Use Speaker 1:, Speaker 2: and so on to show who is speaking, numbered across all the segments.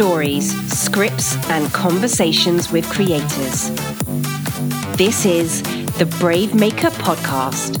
Speaker 1: stories, scripts, and conversations with creators. This is the Brave Maker Podcast.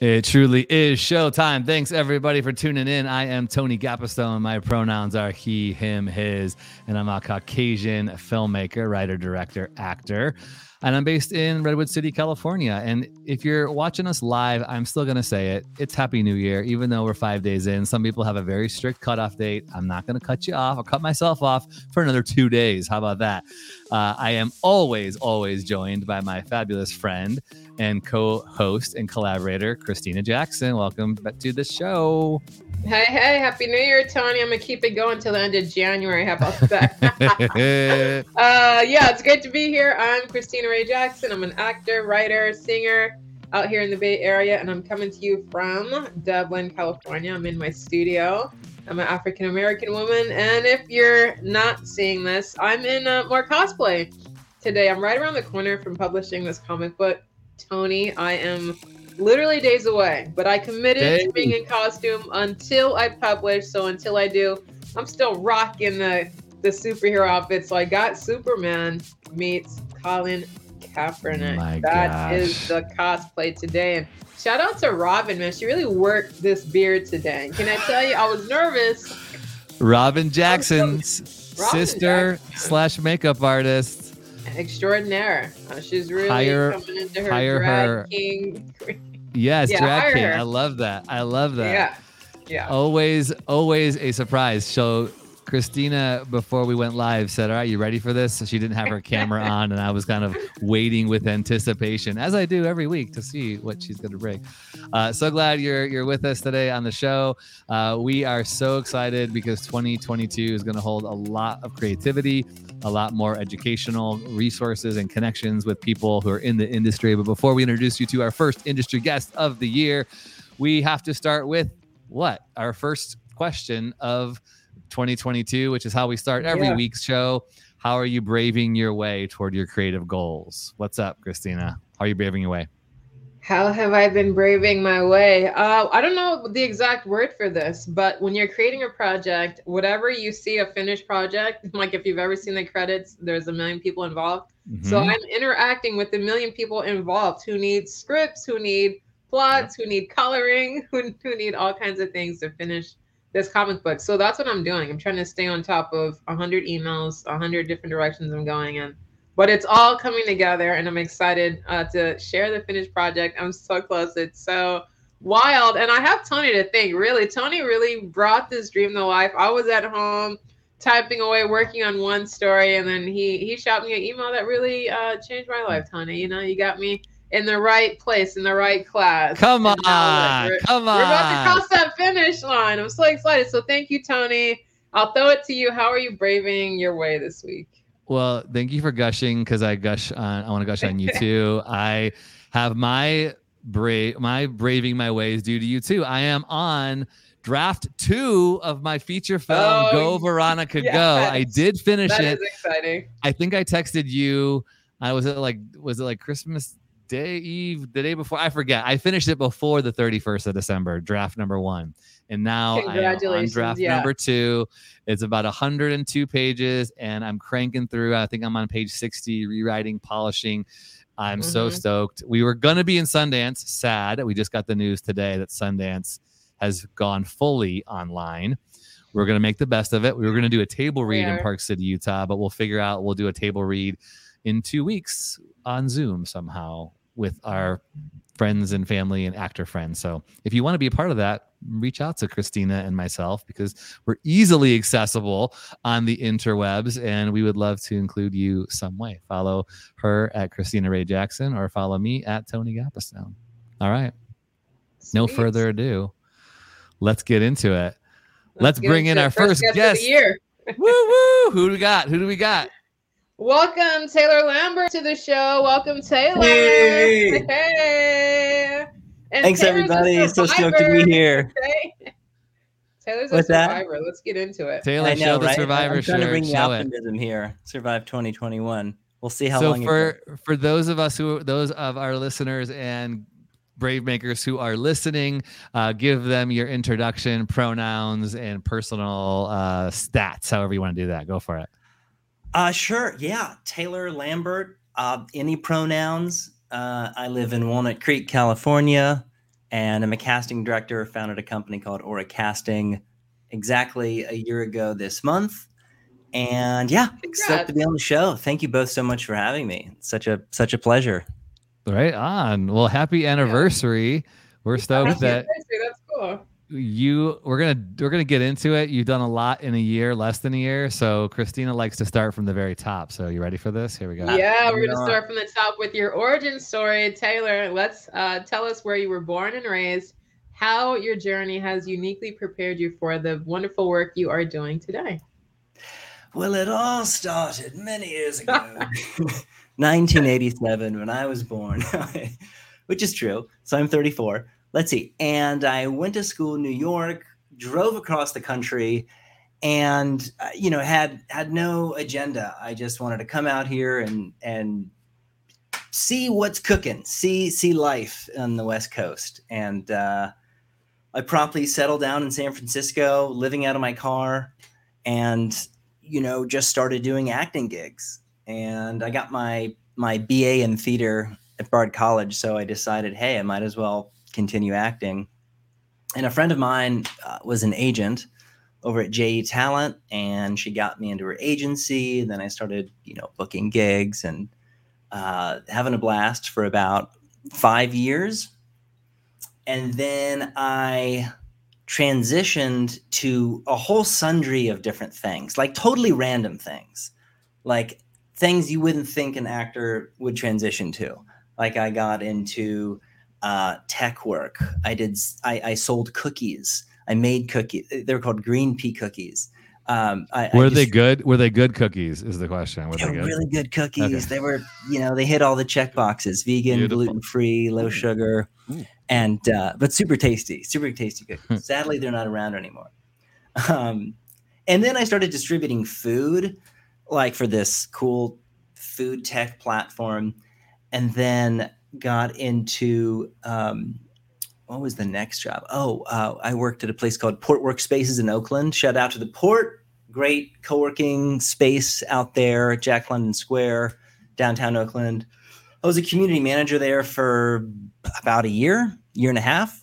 Speaker 2: It truly is showtime. Thanks everybody for tuning in. I am Tony Gapastione. My pronouns are he, him, his, and I'm a Caucasian filmmaker, writer, director, actor and I'm based in Redwood City, California. And if you're watching us live, I'm still going to say it. It's Happy New Year, even though we're five days in. Some people have a very strict cutoff date. I'm not going to cut you off. I'll cut myself off for another two days. How about that? Uh, I am always, always joined by my fabulous friend and co host and collaborator, Christina Jackson. Welcome back to the show.
Speaker 3: Hey, hey, happy new year, Tony. I'm gonna keep it going till the end of January. How about that? uh, yeah, it's great to be here. I'm Christina Ray Jackson. I'm an actor, writer, singer out here in the Bay Area, and I'm coming to you from Dublin, California. I'm in my studio. I'm an African American woman, and if you're not seeing this, I'm in uh, more cosplay today. I'm right around the corner from publishing this comic book. Tony, I am literally days away, but I committed Dang. to being in costume until I publish. So until I do, I'm still rocking the the superhero outfit. So I got Superman meets Colin Kaepernick. My that gosh. is the cosplay today. And shout out to Robin, man. She really worked this beard today. Can I tell you, I was nervous.
Speaker 2: Robin Jackson's Robin sister Jackson. slash makeup artist
Speaker 3: extraordinaire. Uh, she's really hire, coming into her hire drag her. king.
Speaker 2: Yes, yeah, drag king. Her. I love that. I love that.
Speaker 3: Yeah. Yeah.
Speaker 2: Always, always a surprise. So Christina, before we went live, said, All right, you ready for this? So she didn't have her camera on, and I was kind of waiting with anticipation, as I do every week, to see what she's going to bring. Uh, so glad you're you're with us today on the show. Uh, we are so excited because 2022 is going to hold a lot of creativity, a lot more educational resources and connections with people who are in the industry. But before we introduce you to our first industry guest of the year, we have to start with what? Our first question of 2022, which is how we start every yeah. week's show. How are you braving your way toward your creative goals? What's up, Christina? How are you braving your way?
Speaker 3: How have I been braving my way? Uh, I don't know the exact word for this, but when you're creating a project, whatever you see a finished project, like if you've ever seen the credits, there's a million people involved. Mm-hmm. So I'm interacting with a million people involved who need scripts, who need plots, who need coloring, who, who need all kinds of things to finish this comic book. So that's what I'm doing. I'm trying to stay on top of 100 emails, 100 different directions I'm going in. But it's all coming together, and I'm excited uh, to share the finished project. I'm so close. It's so wild. And I have Tony to thank. Really, Tony really brought this dream to life. I was at home typing away, working on one story, and then he he shot me an email that really uh, changed my life, Tony. You know, you got me in the right place in the right class.
Speaker 2: Come on, come on.
Speaker 3: We're about to cross that line. I'm so excited. So thank you, Tony. I'll throw it to you. How are you braving your way this week?
Speaker 2: Well, thank you for gushing because I gush on. I want to gush on you too. I have my brave my braving my ways due to you too. I am on draft two of my feature film oh, go veronica yes. go i did finish
Speaker 3: that
Speaker 2: it That is
Speaker 3: exciting
Speaker 2: i think i texted you i was it like was it like christmas day eve, the day before. I forget. I finished it before the 31st of December, draft number one. And now I'm on draft yeah. number two. It's about 102 pages, and I'm cranking through. I think I'm on page 60, rewriting, polishing. I'm mm-hmm. so stoked. We were going to be in Sundance. Sad. We just got the news today that Sundance has gone fully online. We're going to make the best of it. We were going to do a table read in Park City, Utah, but we'll figure out we'll do a table read in two weeks on Zoom somehow with our friends and family and actor friends. So if you want to be a part of that, reach out to Christina and myself because we're easily accessible on the interwebs and we would love to include you some way. Follow her at Christina Ray Jackson or follow me at Tony Gapastione. All right. Sweet. No further ado. Let's get into it. Let's, Let's bring in our first, guest.
Speaker 3: guest.
Speaker 2: woo woo! Who do we got? Who do we got?
Speaker 3: Welcome, Taylor Lambert, to the show. Welcome, Taylor. Hey. hey.
Speaker 4: Thanks, Taylor's everybody. So stoked to be here.
Speaker 3: Taylor's What's a survivor. That? Let's get into it.
Speaker 2: Taylor, I know, show the right? survivor.
Speaker 4: I'm trying
Speaker 2: to
Speaker 4: bring
Speaker 2: the
Speaker 4: optimism it. here. Survive 2021. We'll see how
Speaker 2: so
Speaker 4: long.
Speaker 2: So for for those of us who those of our listeners and brave makers who are listening, uh, give them your introduction, pronouns, and personal uh, stats. However you want to do that, go for it.
Speaker 4: Uh, sure. Yeah, Taylor Lambert. Uh, any pronouns? Uh, I live in Walnut Creek, California, and I'm a casting director. Founded a company called Aura Casting exactly a year ago this month. And yeah, excited to be on the show. Thank you both so much for having me. It's such a such a pleasure.
Speaker 2: Right on. Well, happy anniversary. Yeah. We're stoked happy that
Speaker 3: that's cool.
Speaker 2: You we're gonna we're gonna get into it. You've done a lot in a year, less than a year. So Christina likes to start from the very top. So you ready for this? Here we go.
Speaker 3: Yeah, we're gonna start from the top with your origin story, Taylor. Let's uh, tell us where you were born and raised, how your journey has uniquely prepared you for the wonderful work you are doing today.
Speaker 4: Well, it all started many years ago, 1987, when I was born, which is true. So I'm 34. Let's see. And I went to school in New York, drove across the country, and uh, you know had had no agenda. I just wanted to come out here and and see what's cooking, see see life on the West Coast, and uh, I promptly settled down in San Francisco, living out of my car, and you know, just started doing acting gigs. And I got my my BA in theater at Bard College, so I decided, hey, I might as well continue acting. And a friend of mine uh, was an agent over at JE Talent, and she got me into her agency. And then I started, you know, booking gigs and uh, having a blast for about five years. And then I transitioned to a whole sundry of different things, like totally random things, like things you wouldn't think an actor would transition to. Like I got into uh, tech work. I did. I, I sold cookies. I made cookies. They were called green pea cookies. Um, I,
Speaker 2: were I just, they good? Were they good cookies? Is the question.
Speaker 4: Were they, they were good? really good cookies. Okay. They were, you know, they hit all the check boxes: vegan, gluten free, low sugar, and uh, but super tasty, super tasty cookies. Hmm. Sadly, they're not around anymore. Um, and then I started distributing food, like for this cool food tech platform, and then got into um, what was the next job? Oh, uh, I worked at a place called Port Workspaces in Oakland. Shout out to the port, great co-working space out there, Jack London Square, downtown Oakland. I was a community manager there for about a year, year and a half.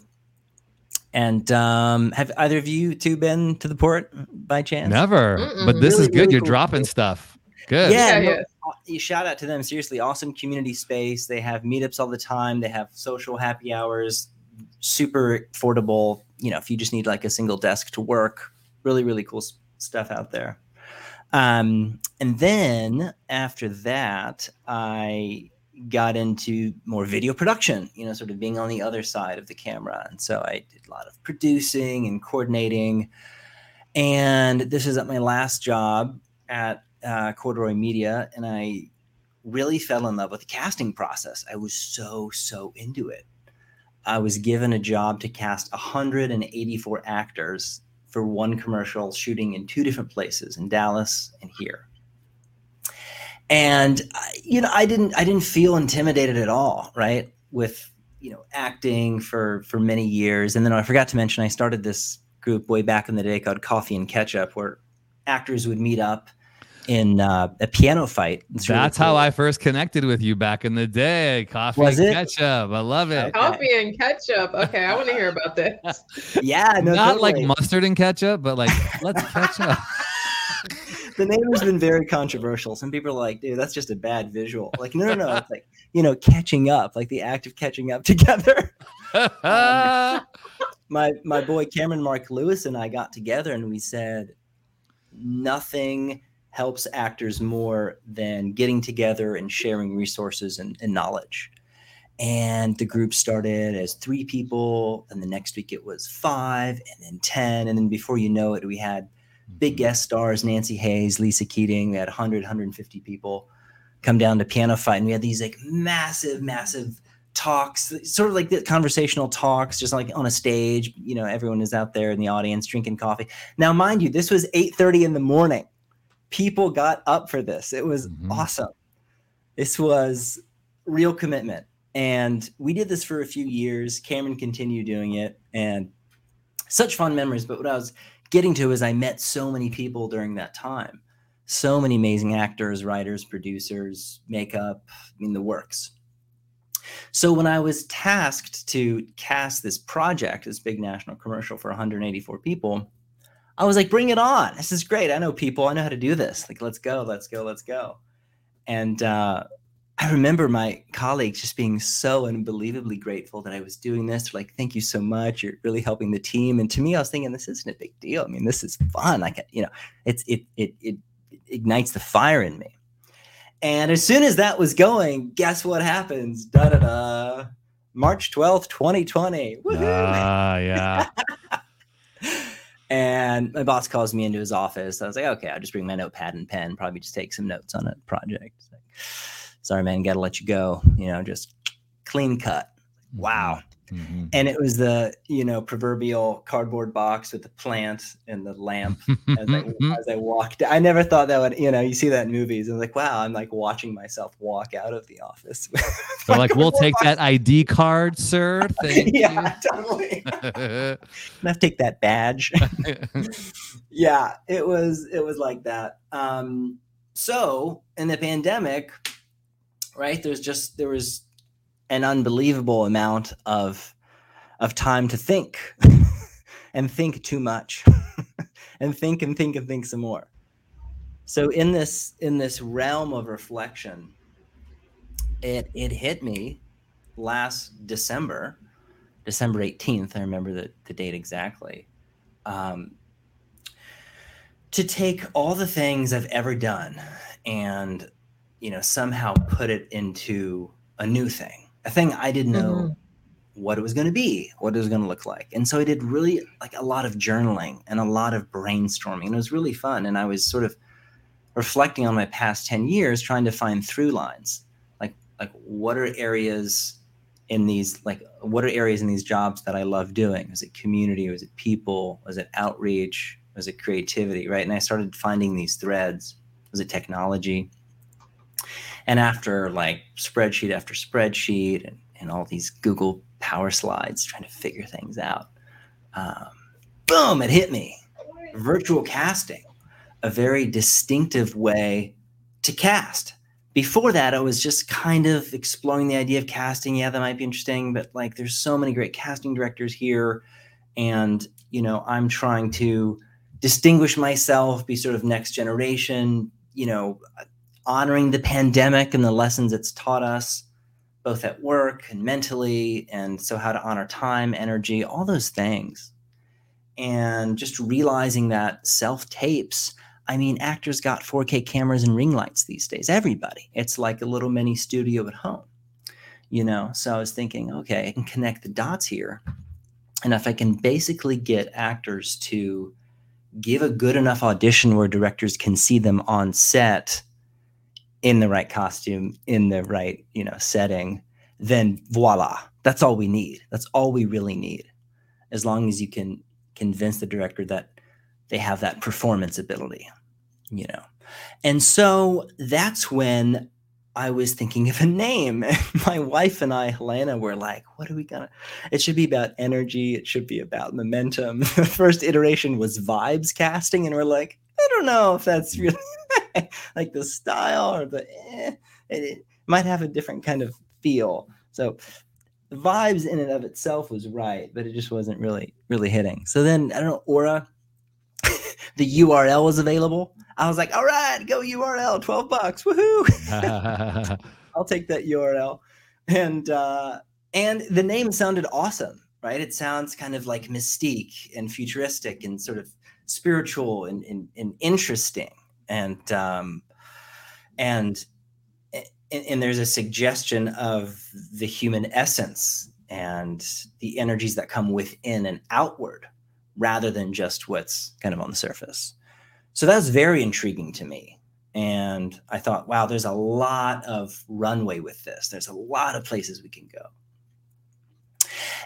Speaker 4: And um, have either of you two been to the port by chance?
Speaker 2: Never. Mm-mm. But this really, is good. Really You're cool. dropping stuff. Good.
Speaker 4: Yeah. yeah, yeah. Shout out to them. Seriously, awesome community space. They have meetups all the time. They have social happy hours. Super affordable. You know, if you just need like a single desk to work, really, really cool stuff out there. Um, and then after that, I got into more video production, you know, sort of being on the other side of the camera. And so I did a lot of producing and coordinating. And this is at my last job at uh, Corduroy Media. And I really fell in love with the casting process. I was so, so into it. I was given a job to cast 184 actors for one commercial shooting in two different places in Dallas and here and you know i didn't i didn't feel intimidated at all right with you know acting for for many years and then i forgot to mention i started this group way back in the day called coffee and ketchup where actors would meet up in uh, a piano fight.
Speaker 2: It's That's really cool. how I first connected with you back in the day. Coffee Was and it? ketchup. I love it.
Speaker 3: Coffee and ketchup. Okay, I want to hear about this.
Speaker 4: yeah,
Speaker 2: no, not totally. like mustard and ketchup, but like let's catch up
Speaker 4: the name has been very controversial. Some people are like, dude, that's just a bad visual. Like, no, no, no. It's like, you know, catching up, like the act of catching up together. um, my my boy Cameron Mark Lewis and I got together and we said nothing helps actors more than getting together and sharing resources and, and knowledge. And the group started as three people, and the next week it was five, and then 10. And then before you know it, we had big mm-hmm. guest stars Nancy Hayes, Lisa Keating. We had 100, 150 people come down to Piano Fight, and we had these like massive, massive talks, sort of like the conversational talks, just like on a stage. You know, everyone is out there in the audience drinking coffee. Now, mind you, this was 8:30 in the morning. People got up for this. It was mm-hmm. awesome. This was real commitment. And we did this for a few years. Cameron continued doing it and such fun memories. But what I was getting to is I met so many people during that time. So many amazing actors, writers, producers, makeup, I mean, the works. So when I was tasked to cast this project, this big national commercial for 184 people, I was like, bring it on. This is great. I know people. I know how to do this. Like, let's go, let's go, let's go. And uh, I remember my colleagues just being so unbelievably grateful that I was doing this. They're like, thank you so much. You're really helping the team. And to me, I was thinking, this isn't a big deal. I mean, this is fun. Like, you know, it's it it it ignites the fire in me. And as soon as that was going, guess what happens? Da da da. March 12th, 2020.
Speaker 2: Ah, uh, yeah.
Speaker 4: and my boss calls me into his office. I was like, okay, I'll just bring my notepad and pen, probably just take some notes on a project. Like, Sorry, man, gotta let you go. You know, just clean cut. Wow. Mm-hmm. And it was the you know proverbial cardboard box with the plant and the lamp as, I, as I walked. I never thought that would you know you see that in movies and like wow I'm like watching myself walk out of the office.
Speaker 2: They're like, we'll take that ID card, sir. Thank
Speaker 4: yeah, you. totally. I have take that badge. yeah, it was it was like that. Um, so in the pandemic, right? There's just there was an unbelievable amount of of time to think and think too much and think and think and think some more. So in this in this realm of reflection it it hit me last december december 18th i remember the, the date exactly um, to take all the things i've ever done and you know somehow put it into a new thing a thing I didn't know mm-hmm. what it was going to be, what it was going to look like. And so I did really like a lot of journaling and a lot of brainstorming. And it was really fun. And I was sort of reflecting on my past 10 years, trying to find through lines. Like, like what are areas in these, like, what are areas in these jobs that I love doing? Was it community? Was it people? Was it outreach? Was it creativity? Right. And I started finding these threads. Was it technology? And after like spreadsheet after spreadsheet and, and all these Google Power Slides trying to figure things out, um, boom, it hit me. Virtual casting, a very distinctive way to cast. Before that, I was just kind of exploring the idea of casting. Yeah, that might be interesting, but like there's so many great casting directors here. And, you know, I'm trying to distinguish myself, be sort of next generation, you know, honoring the pandemic and the lessons it's taught us, both at work and mentally. And so, how to honor time, energy, all those things. And just realizing that self tapes, I mean, actors got 4K cameras and ring lights these days. Everybody. It's like a little mini studio at home, you know? So I was thinking, okay, I can connect the dots here. And if I can basically get actors to give a good enough audition where directors can see them on set in the right costume, in the right, you know, setting, then voila, that's all we need. That's all we really need. As long as you can convince the director that they have that performance ability, you know. And so that's when I was thinking of a name. And my wife and I, Helena, were like, what are we gonna? It should be about energy. It should be about momentum. The first iteration was vibes casting, and we're like, I don't know if that's really like the style or the eh, it, it, might have a different kind of feel. So the vibes in and of itself was right, but it just wasn't really really hitting. So then I don't know, Aura, the URL was available. I was like, all right, go URL, 12 bucks. Woohoo. I'll take that URL. And uh and the name sounded awesome, right? It sounds kind of like mystique and futuristic and sort of spiritual and, and, and interesting and um, and and there's a suggestion of the human essence and the energies that come within and outward rather than just what's kind of on the surface. So that's very intriguing to me. And i thought wow there's a lot of runway with this. There's a lot of places we can go.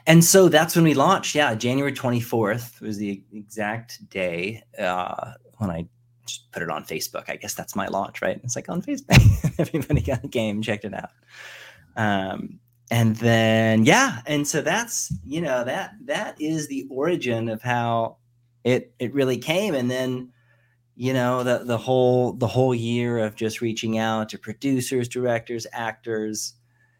Speaker 4: And so that's when we launched. Yeah january 24th was the exact day uh, when i just put it on Facebook. I guess that's my launch, right? It's like on Facebook. Everybody got the game, checked it out. Um, and then yeah, and so that's you know that that is the origin of how it it really came, and then you know the the whole the whole year of just reaching out to producers, directors, actors,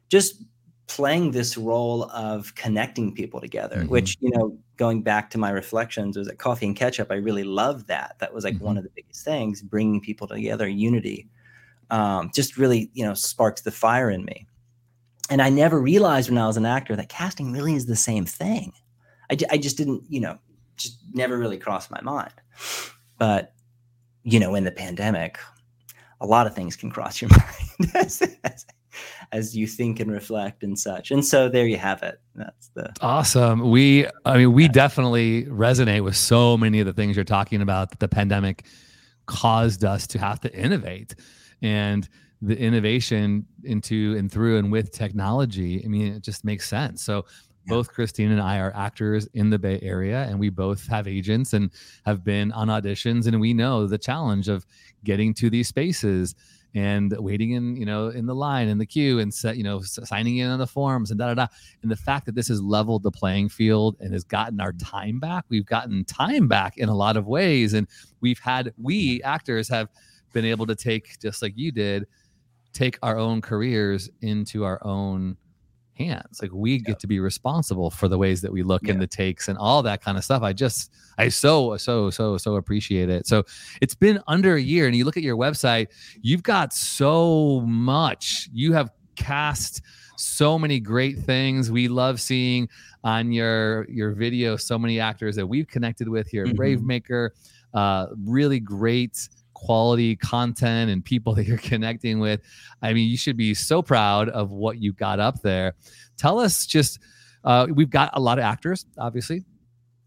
Speaker 4: just playing this role of connecting people together mm-hmm. which you know going back to my reflections was at coffee and ketchup i really loved that. That was like mm-hmm. one of the biggest things bringing people together unity um, just really you know sparked the fire in me. And i never realized when i was an actor that casting really is the same thing. I, I just didn't you know just never really crossed my mind. But you know in the pandemic a lot of things can cross your mind as you think and reflect and such. And so there you have it. That's the
Speaker 2: awesome. We, I mean, we definitely resonate with so many of the things you're talking about that the pandemic caused us to have to innovate and the innovation into and through and with technology. I mean, it just makes sense. So both Christine and I are actors in the Bay Area, and we both have agents and have been on auditions, and we know the challenge of getting to these spaces and waiting in you know in the line in the queue and set you know signing in on the forms and da da da. And the fact that this has leveled the playing field and has gotten our time back we've gotten time back in a lot of ways. And we've had we actors have been able to take just like you did take our own careers into our own hands. Like we get to be responsible for the ways that we look yeah. and the takes and all that kind of stuff. I just, I so, so, so, so appreciate it. So it's been under a year and you look at your website, you've got so much. You have cast so many great things. We love seeing on your your video so many actors that we've connected with here at mm-hmm. Brave Maker. Uh, really great quality content and people that you're connecting with. I mean, you should be so proud of what you got up there. Tell us just, uh, we've got a lot of actors, obviously,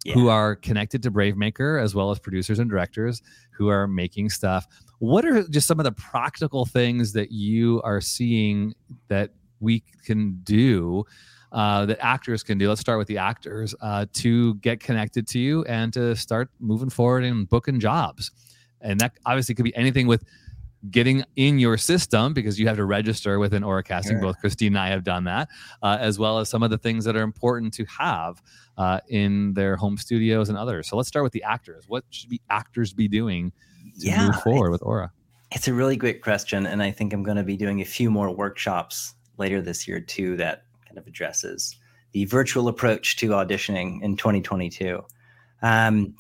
Speaker 2: yeah. who are connected to Brave Maker, as well as producers and directors who are making stuff. What are just some of the practical things that you are seeing that we can do? Uh, that actors can do. Let's start with the actors uh, to get connected to you and to start moving forward and booking jobs and that obviously could be anything with getting in your system because you have to register within Aura Casting. Sure. Both Christine and I have done that, uh, as well as some of the things that are important to have uh, in their home studios and others. So let's start with the actors. What should be actors be doing to yeah, move forward with Aura?
Speaker 4: It's a really great question, and I think I'm going to be doing a few more workshops later this year too that kind of addresses the virtual approach to auditioning in 2022. Um,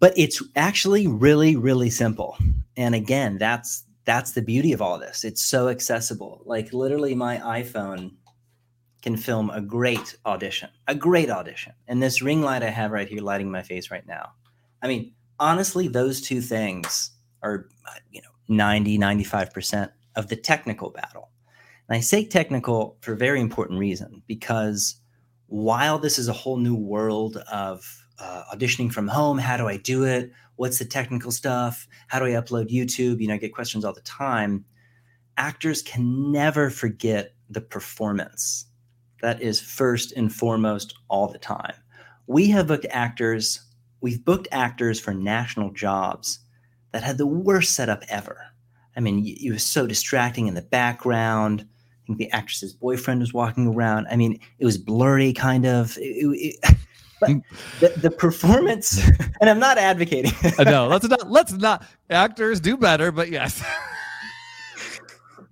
Speaker 4: but it's actually really, really simple. And again, that's that's the beauty of all this. It's so accessible. Like literally, my iPhone can film a great audition, a great audition. And this ring light I have right here lighting my face right now. I mean, honestly, those two things are, you know, 90, 95% of the technical battle. And I say technical for a very important reason because while this is a whole new world of uh, auditioning from home. How do I do it? What's the technical stuff? How do I upload YouTube? You know, I get questions all the time. Actors can never forget the performance. That is first and foremost all the time. We have booked actors, we've booked actors for national jobs that had the worst setup ever. I mean, it was so distracting in the background. I think the actress's boyfriend was walking around. I mean, it was blurry, kind of. It, it, but the, the performance, and I'm not advocating.
Speaker 2: no, let's not. Let's not. Actors do better, but yes.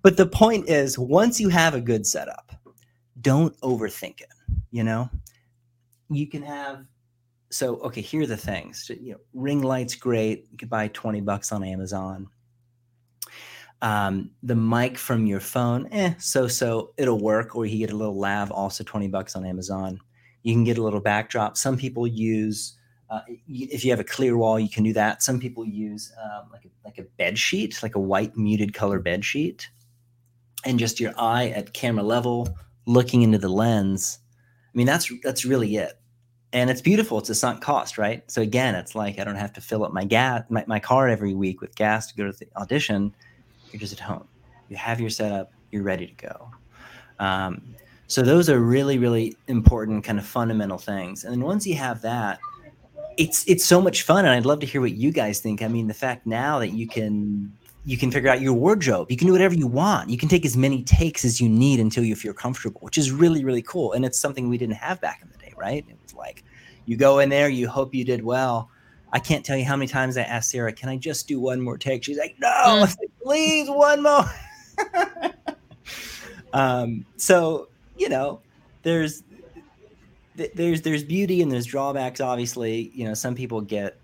Speaker 4: but the point is, once you have a good setup, don't overthink it. You know, you can have. So okay, here are the things. You know, ring lights great. You could buy twenty bucks on Amazon. Um, the mic from your phone, eh, so so it'll work, or you get a little lav, also twenty bucks on Amazon you can get a little backdrop. Some people use, uh, if you have a clear wall, you can do that. Some people use um, like a, like a bed sheet, like a white muted color bed sheet, and just your eye at camera level, looking into the lens. I mean, that's that's really it, and it's beautiful. It's a sunk cost, right? So again, it's like I don't have to fill up my gas, my, my car every week with gas to go to the audition. You're just at home. You have your setup. You're ready to go. Um, so those are really, really important kind of fundamental things. And then once you have that, it's it's so much fun. And I'd love to hear what you guys think. I mean, the fact now that you can you can figure out your wardrobe. You can do whatever you want. You can take as many takes as you need until you feel comfortable, which is really, really cool. And it's something we didn't have back in the day, right? It was like you go in there, you hope you did well. I can't tell you how many times I asked Sarah, "Can I just do one more take?" She's like, "No, mm. like, please, one more." um, so you know, there's there's there's beauty and there's drawbacks. Obviously, you know, some people get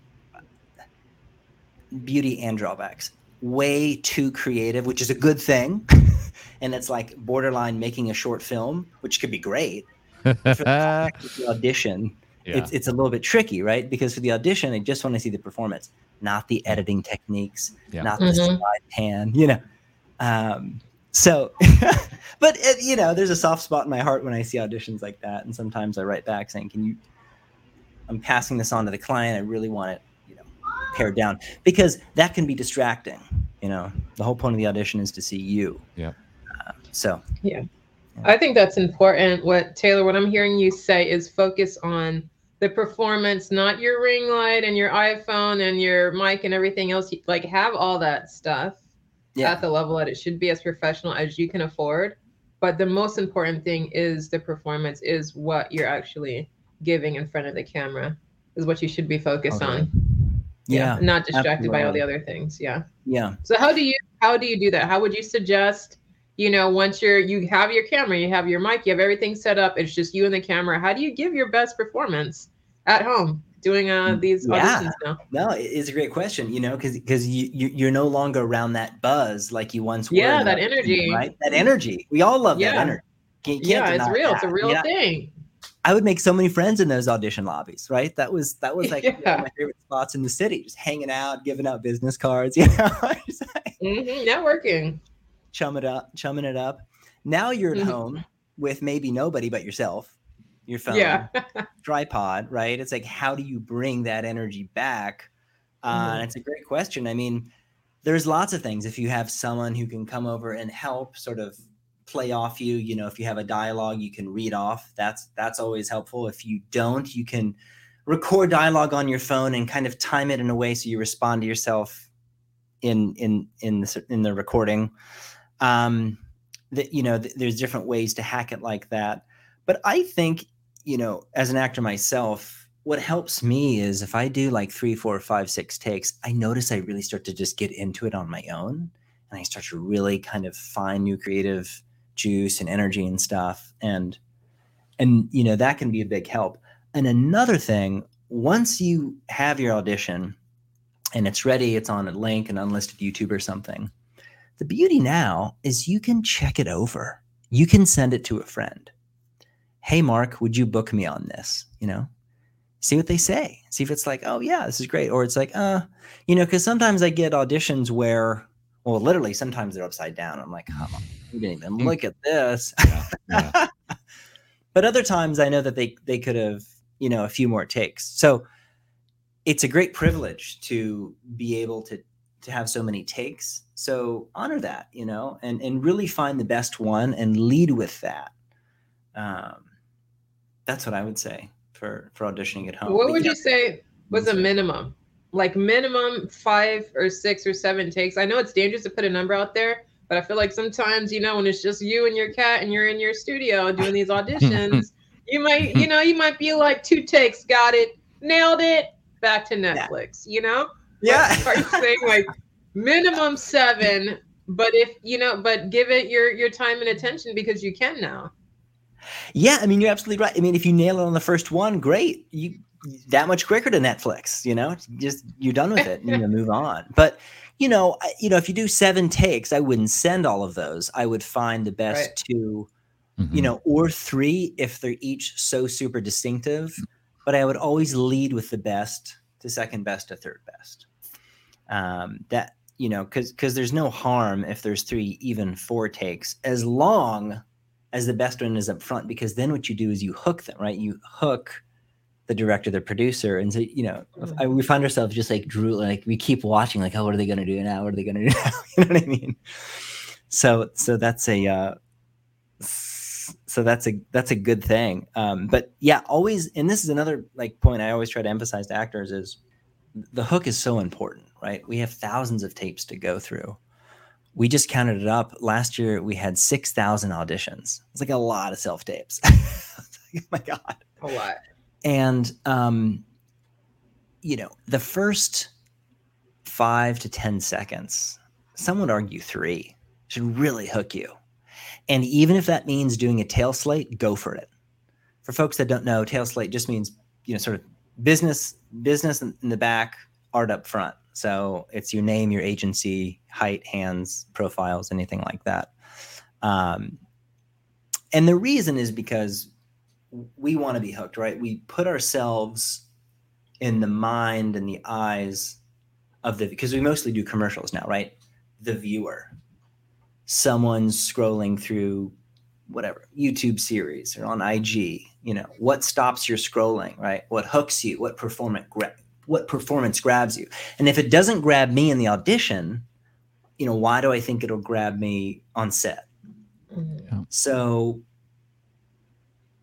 Speaker 4: beauty and drawbacks way too creative, which is a good thing. and it's like borderline making a short film, which could be great. for the audition, yeah. it's, it's a little bit tricky, right? Because for the audition, I just want to see the performance, not the editing techniques, yeah. not mm-hmm. the slide pan, you know. Um, so, but it, you know, there's a soft spot in my heart when I see auditions like that, and sometimes I write back saying, "Can you?" I'm passing this on to the client. I really want it you know, pared down because that can be distracting. You know, the whole point of the audition is to see you.
Speaker 2: Yeah.
Speaker 4: Uh, so.
Speaker 3: Yeah. I think that's important. What Taylor, what I'm hearing you say is focus on the performance, not your ring light and your iPhone and your mic and everything else. Like have all that stuff yeah. at the level that it should be as professional as you can afford. But the most important thing is the performance is what you're actually giving in front of the camera is what you should be focused okay. on
Speaker 4: yeah,
Speaker 3: not distracted absolutely. by all the other things yeah
Speaker 4: yeah
Speaker 3: so how do you how do you do that how would you suggest you know once you're you have your camera you have your mic you have everything set up it's just you and the camera how do you give your best performance at home doing uh mm, these yeah. auditions now
Speaker 4: no it's a great question you know because because you, you you're no longer around that buzz like you once were
Speaker 3: yeah that energy
Speaker 4: right that energy we all love
Speaker 3: yeah.
Speaker 4: that energy
Speaker 3: yeah it's real that. it's a real yeah. thing
Speaker 4: I would make so many friends in those audition lobbies, right? That was that was like yeah. my favorite spots in the city, just hanging out, giving out business cards, you know,
Speaker 3: mm-hmm. networking,
Speaker 4: chumming it up, chumming it up. Now you're at mm-hmm. home with maybe nobody but yourself, your phone, yeah. tripod, right? It's like, how do you bring that energy back? Uh, mm-hmm. it's a great question. I mean, there's lots of things. If you have someone who can come over and help, sort of play off you you know if you have a dialogue you can read off that's that's always helpful if you don't you can record dialogue on your phone and kind of time it in a way so you respond to yourself in in in the, in the recording um that you know th- there's different ways to hack it like that but i think you know as an actor myself what helps me is if i do like three four five six takes i notice i really start to just get into it on my own and i start to really kind of find new creative juice and energy and stuff and and you know that can be a big help. And another thing once you have your audition and it's ready it's on a link an unlisted youtube or something the beauty now is you can check it over. You can send it to a friend hey mark would you book me on this you know see what they say see if it's like oh yeah this is great or it's like uh you know because sometimes i get auditions where well literally sometimes they're upside down i'm like you didn't even look at this. Yeah, yeah. but other times I know that they they could have, you know, a few more takes. So it's a great privilege to be able to to have so many takes. So honor that, you know, and and really find the best one and lead with that. Um, that's what I would say for for auditioning at home.
Speaker 3: What but would yeah, you say was a minimum? Like minimum five or six or seven takes. I know it's dangerous to put a number out there, but I feel like sometimes, you know, when it's just you and your cat and you're in your studio doing these auditions, you might, you know, you might be like two takes, got it, nailed it, back to Netflix, yeah. you know?
Speaker 4: Yeah.
Speaker 3: Are you saying like minimum seven, but if you know, but give it your your time and attention because you can now.
Speaker 4: Yeah, I mean you're absolutely right. I mean, if you nail it on the first one, great. You that much quicker to Netflix, you know, just you're done with it and you move on. But you know, you know, if you do seven takes, I wouldn't send all of those. I would find the best right. 2 mm-hmm. you know, or three if they're each so super distinctive. Mm. But I would always lead with the best to second best to third best. Um, that you know, because because there's no harm if there's three, even four takes, as long as the best one is up front. Because then what you do is you hook them, right? You hook the director, the producer, and so you know, I, we find ourselves just like Drew, like we keep watching, like, oh, what are they going to do now? What are they going to do now? you know what I mean? So, so that's a, uh, so that's a that's a good thing. Um, but yeah, always, and this is another like point I always try to emphasize to actors is the hook is so important, right? We have thousands of tapes to go through. We just counted it up. Last year we had 6,000 auditions. It's like a lot of self tapes. oh my God.
Speaker 3: A lot.
Speaker 4: And, um, you know, the first five to 10 seconds, some would argue three, should really hook you. And even if that means doing a tail slate, go for it. For folks that don't know, tail slate just means, you know, sort of business, business in the back, art up front. So it's your name, your agency, height, hands, profiles, anything like that. Um, and the reason is because we want to be hooked, right? We put ourselves in the mind and the eyes of the because we mostly do commercials now, right? The viewer. Someone's scrolling through whatever YouTube series or on IG. You know, what stops your scrolling, right? What hooks you? What performance what performance grabs you. And if it doesn't grab me in the audition, you know, why do I think it'll grab me on set? Mm-hmm. Yeah. So,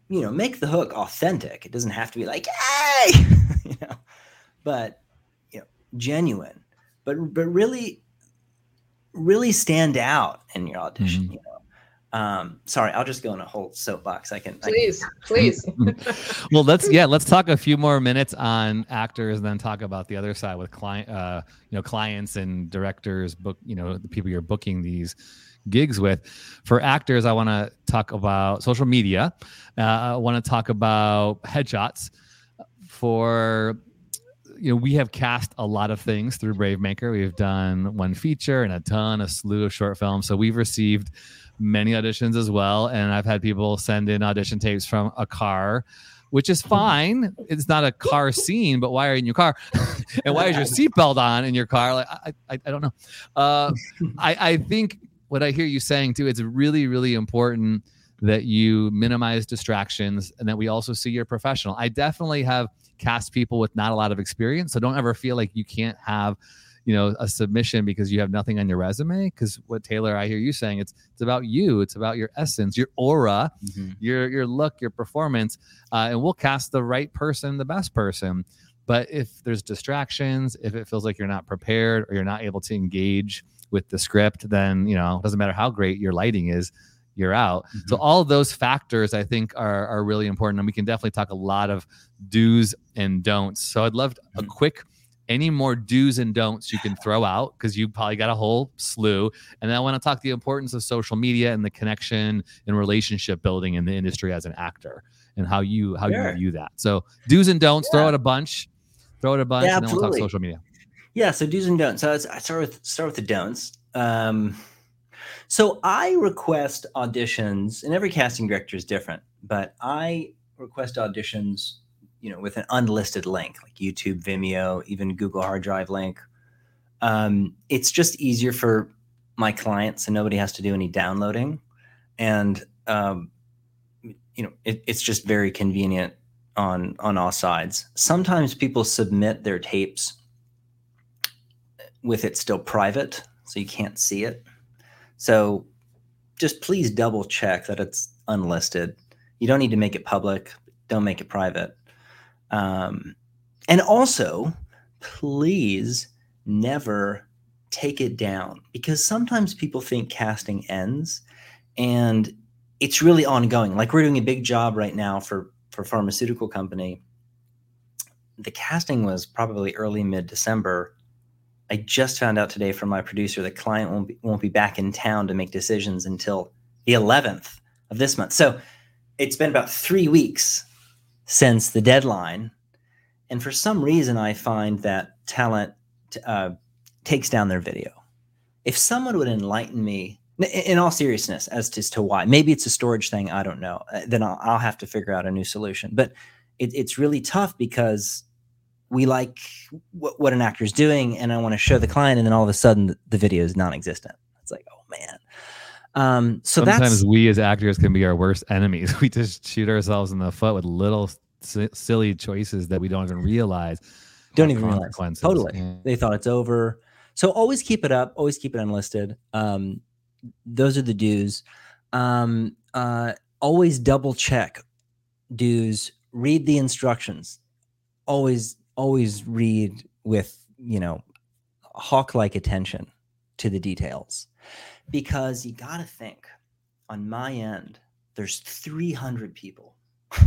Speaker 4: you know, make the hook authentic. It doesn't have to be like, hey, you know, but you know, genuine. But but really, really stand out in your audition. Mm-hmm. You know? Um, sorry, I'll just go in a whole soapbox. I can
Speaker 3: please, I can... please.
Speaker 2: well, let's yeah, let's talk a few more minutes on actors, and then talk about the other side with client, uh, you know, clients and directors, book, you know, the people you're booking these gigs with. For actors, I want to talk about social media. Uh, I want to talk about headshots. For you know, we have cast a lot of things through Brave Maker. We've done one feature and a ton, a slew of short films. So we've received many auditions as well. And I've had people send in audition tapes from a car, which is fine. It's not a car scene, but why are you in your car? and why is your seatbelt on in your car? Like, I, I, I don't know. Uh, I, I think what I hear you saying too, it's really, really important that you minimize distractions and that we also see you're professional. I definitely have cast people with not a lot of experience. So don't ever feel like you can't have you know a submission because you have nothing on your resume because what taylor i hear you saying it's it's about you it's about your essence your aura mm-hmm. your your look your performance uh, and we'll cast the right person the best person but if there's distractions if it feels like you're not prepared or you're not able to engage with the script then you know it doesn't matter how great your lighting is you're out. Mm-hmm. So all of those factors I think are are really important, and we can definitely talk a lot of do's and don'ts. So I'd love mm-hmm. a quick any more do's and don'ts you can throw out because you probably got a whole slew. And then I want to talk the importance of social media and the connection and relationship building in the industry as an actor and how you how sure. you view that. So do's and don'ts, yeah. throw out a bunch, throw out a bunch, yeah, and then we'll talk social media.
Speaker 4: Yeah, so do's and don'ts. So I start with start with the don'ts. Um, so I request auditions, and every casting director is different, but I request auditions you know with an unlisted link like youtube vimeo even google hard drive link. Um, it's just easier for my clients and nobody has to do any downloading. And um, you know it, it's just very convenient on on all sides. Sometimes people submit their tapes with it still private so you can't see it. So just please double check that it's unlisted. You don't need to make it public. Don't make it private um, and also, please never take it down because sometimes people think casting ends and it's really ongoing. Like we're doing a big job right now for for pharmaceutical company. The casting was probably early mid December. I just found out today from my producer the client won't be, won't be back in town to make decisions until the 11th of this month. So it's been about three weeks since the deadline. And for some reason, I find that talent uh, takes down their video. If someone would enlighten me, in all seriousness, as to, as to why, maybe it's a storage thing, I don't know, uh, then I'll, I'll have to figure out a new solution. But it, it's really tough because we like what, what an actor is doing, and I want to show the client, and then all of a sudden the, the video is non existent. It's like, oh man. Um, so
Speaker 2: sometimes we as actors can be our worst enemies. We just shoot ourselves in the foot with little silly choices that we don't even realize.
Speaker 4: Don't even realize. Totally. Yeah. They thought it's over. So always keep it up. Always keep it unlisted. Um, those are the do's. Um, uh, always double check do's. Read the instructions. Always, always read with you know hawk like attention to the details because you got to think on my end, there's 300 people.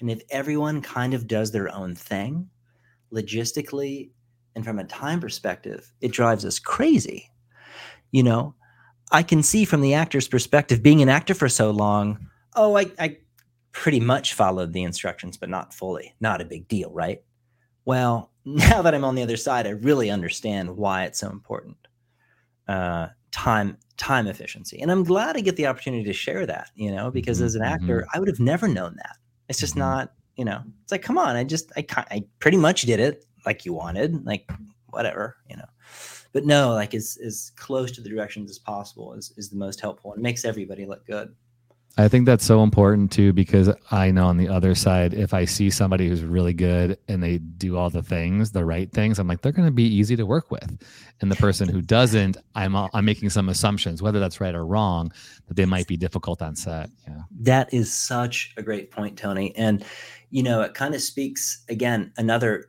Speaker 4: and if everyone kind of does their own thing, logistically and from a time perspective, it drives us crazy. You know, I can see from the actor's perspective, being an actor for so long, oh, I, I pretty much followed the instructions, but not fully. Not a big deal, right? Well, now that I'm on the other side, I really understand why it's so important. Uh, time time efficiency, and I'm glad I get the opportunity to share that. You know, because mm-hmm. as an actor, mm-hmm. I would have never known that. It's just mm-hmm. not. You know, it's like, come on, I just I I pretty much did it like you wanted, like whatever. You know, but no, like as as close to the directions as possible is is the most helpful and makes everybody look good.
Speaker 2: I think that's so important too because I know on the other side, if I see somebody who's really good and they do all the things, the right things, I'm like they're going to be easy to work with. And the person who doesn't, I'm I'm making some assumptions, whether that's right or wrong, that they might be difficult on set. Yeah,
Speaker 4: that is such a great point, Tony. And you know, it kind of speaks again another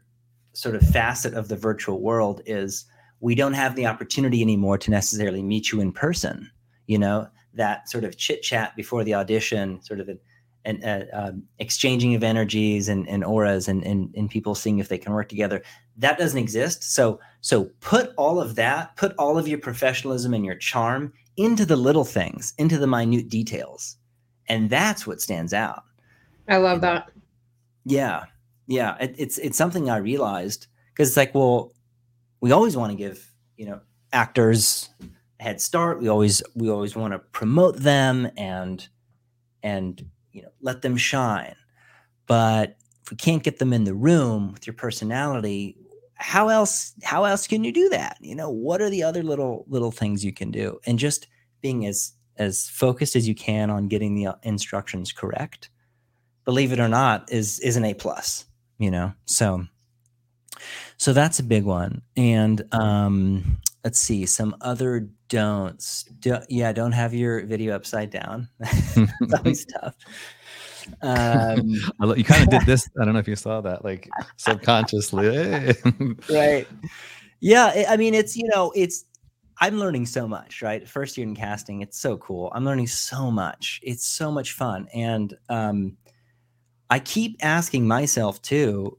Speaker 4: sort of facet of the virtual world is we don't have the opportunity anymore to necessarily meet you in person. You know, that sort of chit chat before the audition, sort of an, an uh, um, exchanging of energies and, and auras and, and, and people seeing if they can work together. That doesn't exist. So, so put all of that, put all of your professionalism and your charm into the little things, into the minute details. And that's what stands out.
Speaker 3: I love that.
Speaker 4: Yeah. Yeah. It, it's, it's something I realized because it's like, well, we always want to give, you know, actors head start. We always we always want to promote them and and you know let them shine. But if we can't get them in the room with your personality, how else how else can you do that? You know, what are the other little little things you can do? And just being as as focused as you can on getting the uh, instructions correct, believe it or not, is is an A plus. You know, so so that's a big one. And um, let's see some other don'ts. Do, yeah, don't have your video upside down. That's always tough.
Speaker 2: Um, you kind of did this. I don't know if you saw that, like subconsciously.
Speaker 4: right. Yeah. I mean, it's, you know, it's, I'm learning so much, right? First year in casting, it's so cool. I'm learning so much. It's so much fun. And um, I keep asking myself too,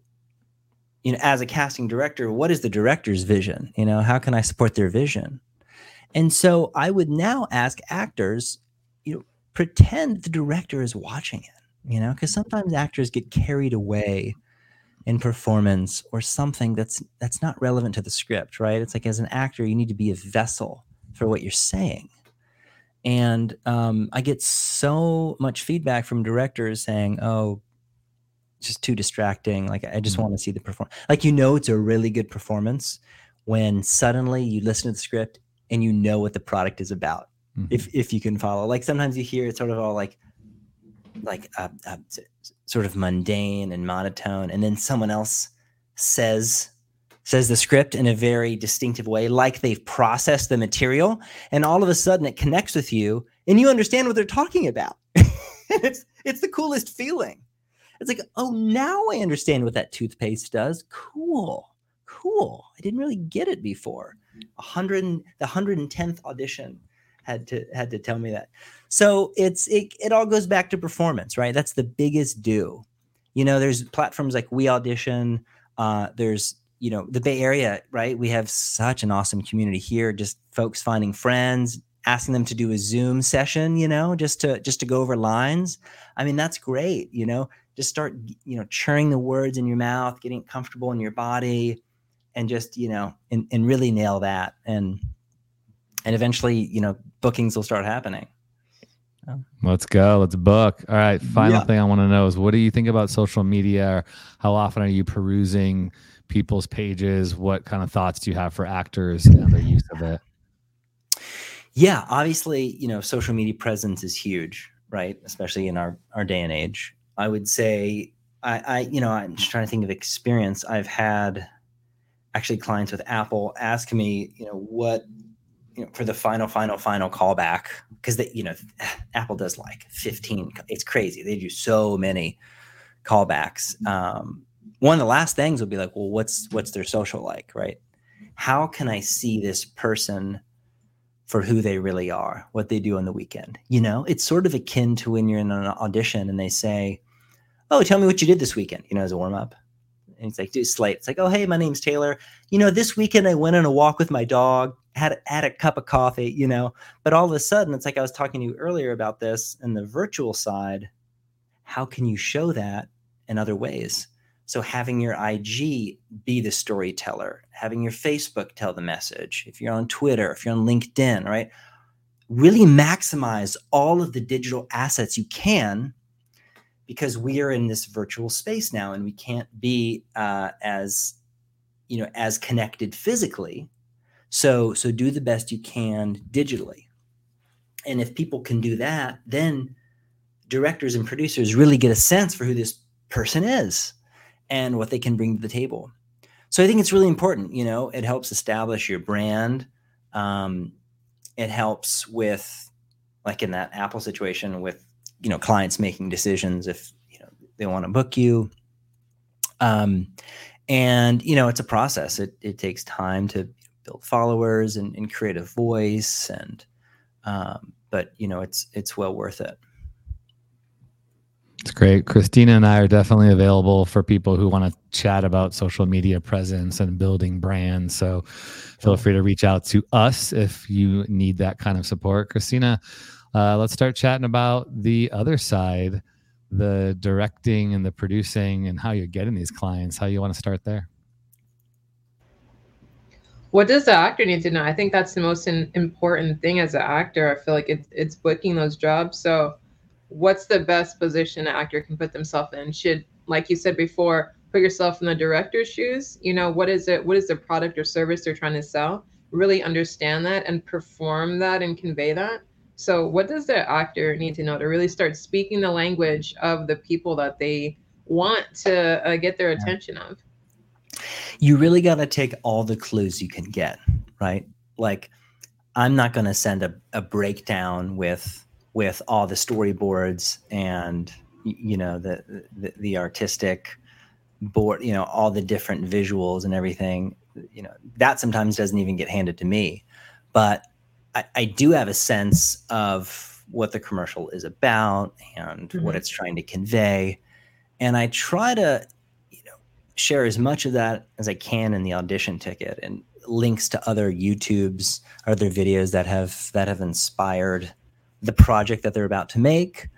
Speaker 4: you know, as a casting director, what is the director's vision? You know, how can I support their vision? And so I would now ask actors, you know, pretend the director is watching it, you know, because sometimes actors get carried away in performance or something that's that's not relevant to the script, right? It's like as an actor, you need to be a vessel for what you're saying. And um, I get so much feedback from directors saying, "Oh, just too distracting. Like I just mm-hmm. want to see the perform. Like you know, it's a really good performance when suddenly you listen to the script and you know what the product is about. Mm-hmm. If if you can follow, like sometimes you hear it's sort of all like like uh, uh, sort of mundane and monotone, and then someone else says says the script in a very distinctive way, like they've processed the material, and all of a sudden it connects with you, and you understand what they're talking about. it's it's the coolest feeling. It's like, oh, now I understand what that toothpaste does. Cool, cool. I didn't really get it before. A hundred, the hundred and tenth audition had to had to tell me that. So it's it it all goes back to performance, right? That's the biggest do. You know, there's platforms like We Audition. Uh, there's you know the Bay Area, right? We have such an awesome community here. Just folks finding friends, asking them to do a Zoom session, you know, just to just to go over lines. I mean, that's great. You know, just start you know churning the words in your mouth getting comfortable in your body and just you know and, and really nail that. And and eventually you know bookings will start happening.
Speaker 2: Let's go. Let's book. All right. Final yeah. thing i want to know is what do you think about social media? How often are you perusing people's pages? What kind of thoughts do you have for actors and their use of it?
Speaker 4: Yeah obviously you know social media presence is huge right? Especially in our our day and age I would say I, I, you know, I'm just trying to think of experience. I've had actually clients with Apple ask me, you know, what, you know, for the final, final, final callback, because they, you know, Apple does like 15. It's crazy. They do so many callbacks. Um, one of the last things would be like, well, what's what's their social like, right? How can I see this person for who they really are, what they do on the weekend. You know, it's sort of akin to when you're in an audition and they say, "Oh, tell me what you did this weekend," you know, as a warm up. And it's like, do slate. It's like, oh, hey, my name's Taylor. You know, this weekend I went on a walk with my dog, had had a cup of coffee, you know. But all of a sudden, it's like I was talking to you earlier about this in the virtual side. How can you show that in other ways? So having your IG be the storyteller, having your Facebook tell the message, if you're on Twitter, if you're on LinkedIn, right? Really maximize all of the digital assets you can because we are in this virtual space now and we can't be uh, as you know as connected physically so so do the best you can digitally and if people can do that then directors and producers really get a sense for who this person is and what they can bring to the table. So I think it's really important. You know, it helps establish your brand. Um, it helps with, like in that Apple situation, with you know clients making decisions if you know they want to book you. Um, and you know, it's a process. It it takes time to build followers and, and create a voice, and um, but you know, it's it's well worth it.
Speaker 2: It's great. Christina and I are definitely available for people who want to chat about social media presence and building brands. So feel free to reach out to us if you need that kind of support. Christina, uh, let's start chatting about the other side the directing and the producing and how you're getting these clients. How you want to start there?
Speaker 3: What does the actor need to know? I think that's the most in, important thing as an actor. I feel like it's, it's booking those jobs. So, what's the best position an actor can put themselves in? Should, like you said before, put yourself in the director's shoes. You know, what is it? What is the product or service they're trying to sell? Really understand that and perform that and convey that. So, what does the actor need to know to really start speaking the language of the people that they want to uh, get their attention of?
Speaker 4: You really got to take all the clues you can get, right? Like, I'm not going to send a, a breakdown with with all the storyboards and you know the, the, the artistic board you know all the different visuals and everything you know that sometimes doesn't even get handed to me but I, I do have a sense of what the commercial is about and mm-hmm. what it's trying to convey and i try to you know share as much of that as i can in the audition ticket and links to other youtubes other videos that have that have inspired the project that they're about to make,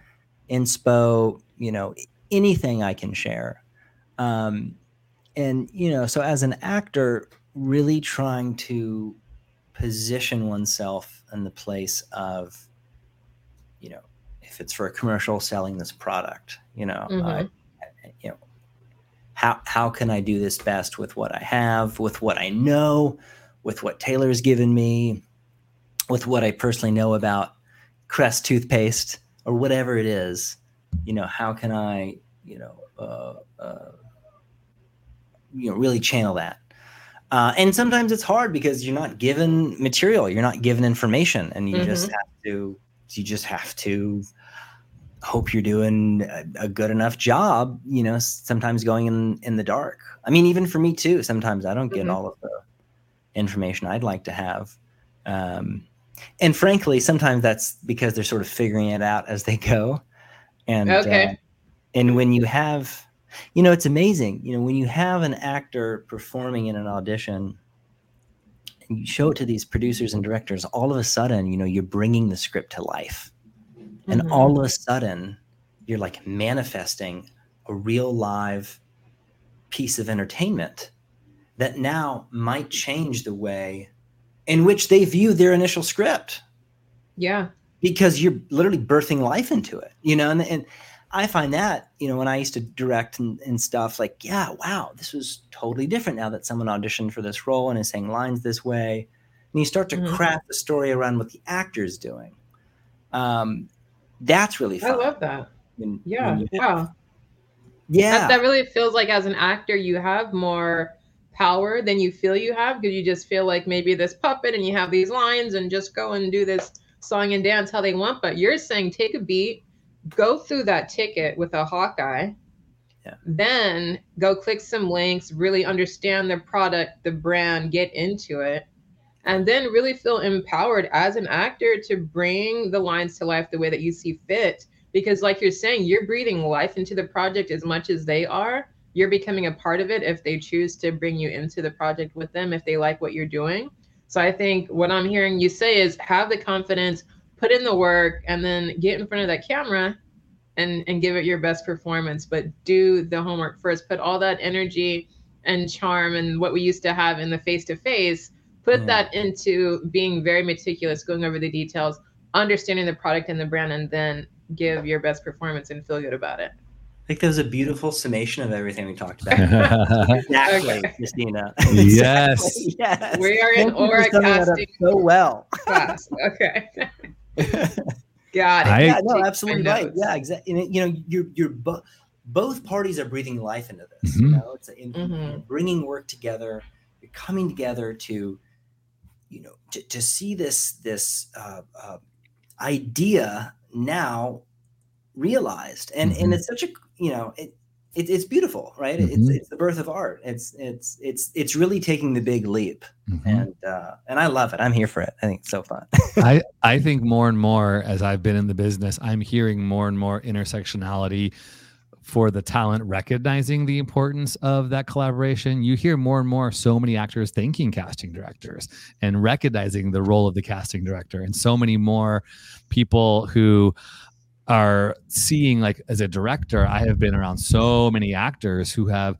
Speaker 4: inspo, you know, anything I can share. Um, and, you know, so as an actor, really trying to position oneself in the place of, you know, if it's for a commercial selling this product, you know, mm-hmm. I, you know, how, how can I do this best with what I have, with what I know, with what Taylor's given me, with what I personally know about Crest toothpaste or whatever it is, you know, how can I, you know, uh, uh, you know, really channel that? Uh, and sometimes it's hard because you're not given material, you're not given information, and you mm-hmm. just have to, you just have to hope you're doing a, a, good enough job. You know, sometimes going in in the dark. I mean, even for me too. Sometimes I don't get mm-hmm. all of the information I'd like to have. Um, and frankly, sometimes that's because they're sort of figuring it out as they go. And okay. Uh, and when you have, you know, it's amazing. You know, when you have an actor performing in an audition, and you show it to these producers and directors, all of a sudden, you know, you're bringing the script to life, mm-hmm. and all of a sudden, you're like manifesting a real live piece of entertainment that now might change the way in which they view their initial script.
Speaker 3: Yeah.
Speaker 4: Because you're literally birthing life into it, you know, and, and I find that, you know, when I used to direct and, and stuff, like, yeah, wow, this was totally different now that someone auditioned for this role and is saying lines this way. And you start to mm-hmm. craft the story around what the actor's doing. Um, that's really fun.
Speaker 3: I love that. When, yeah. When wow.
Speaker 4: Yeah.
Speaker 3: That, that really feels like as an actor, you have more power than you feel you have because you just feel like maybe this puppet and you have these lines and just go and do this song and dance how they want. But you're saying take a beat, go through that ticket with a Hawkeye, yeah. then go click some links, really understand the product, the brand, get into it, and then really feel empowered as an actor to bring the lines to life the way that you see fit. Because like you're saying you're breathing life into the project as much as they are. You're becoming a part of it if they choose to bring you into the project with them if they like what you're doing. So i think what i'm hearing you say is have the confidence put in the work and then get in front of that camera and and give it your best performance but do the homework first put all that energy and charm and what we used to have in the face to face put mm. that into being very meticulous going over the details understanding the product and the brand and then give your best performance and feel good about it
Speaker 4: I think that was a beautiful summation of everything we talked about. exactly, okay. Christina.
Speaker 2: Yes.
Speaker 3: yes. We are in aura casting
Speaker 4: so well.
Speaker 3: class. Okay. Got it. I,
Speaker 4: yeah, no, absolutely right. Yeah, exactly. You know, you're you're both both parties are breathing life into this. Mm-hmm. You know, it's in, mm-hmm. bringing work together. You're coming together to, you know, to, to see this this uh, uh, idea now realized, and mm-hmm. and it's such a you know it, it, it's beautiful, right? Mm-hmm. It's it's the birth of art. It's it's it's it's really taking the big leap, mm-hmm. and uh, and I love it. I'm here for it. I think it's so fun.
Speaker 2: I I think more and more as I've been in the business, I'm hearing more and more intersectionality for the talent recognizing the importance of that collaboration. You hear more and more so many actors thanking casting directors and recognizing the role of the casting director, and so many more people who are seeing like as a director i have been around so many actors who have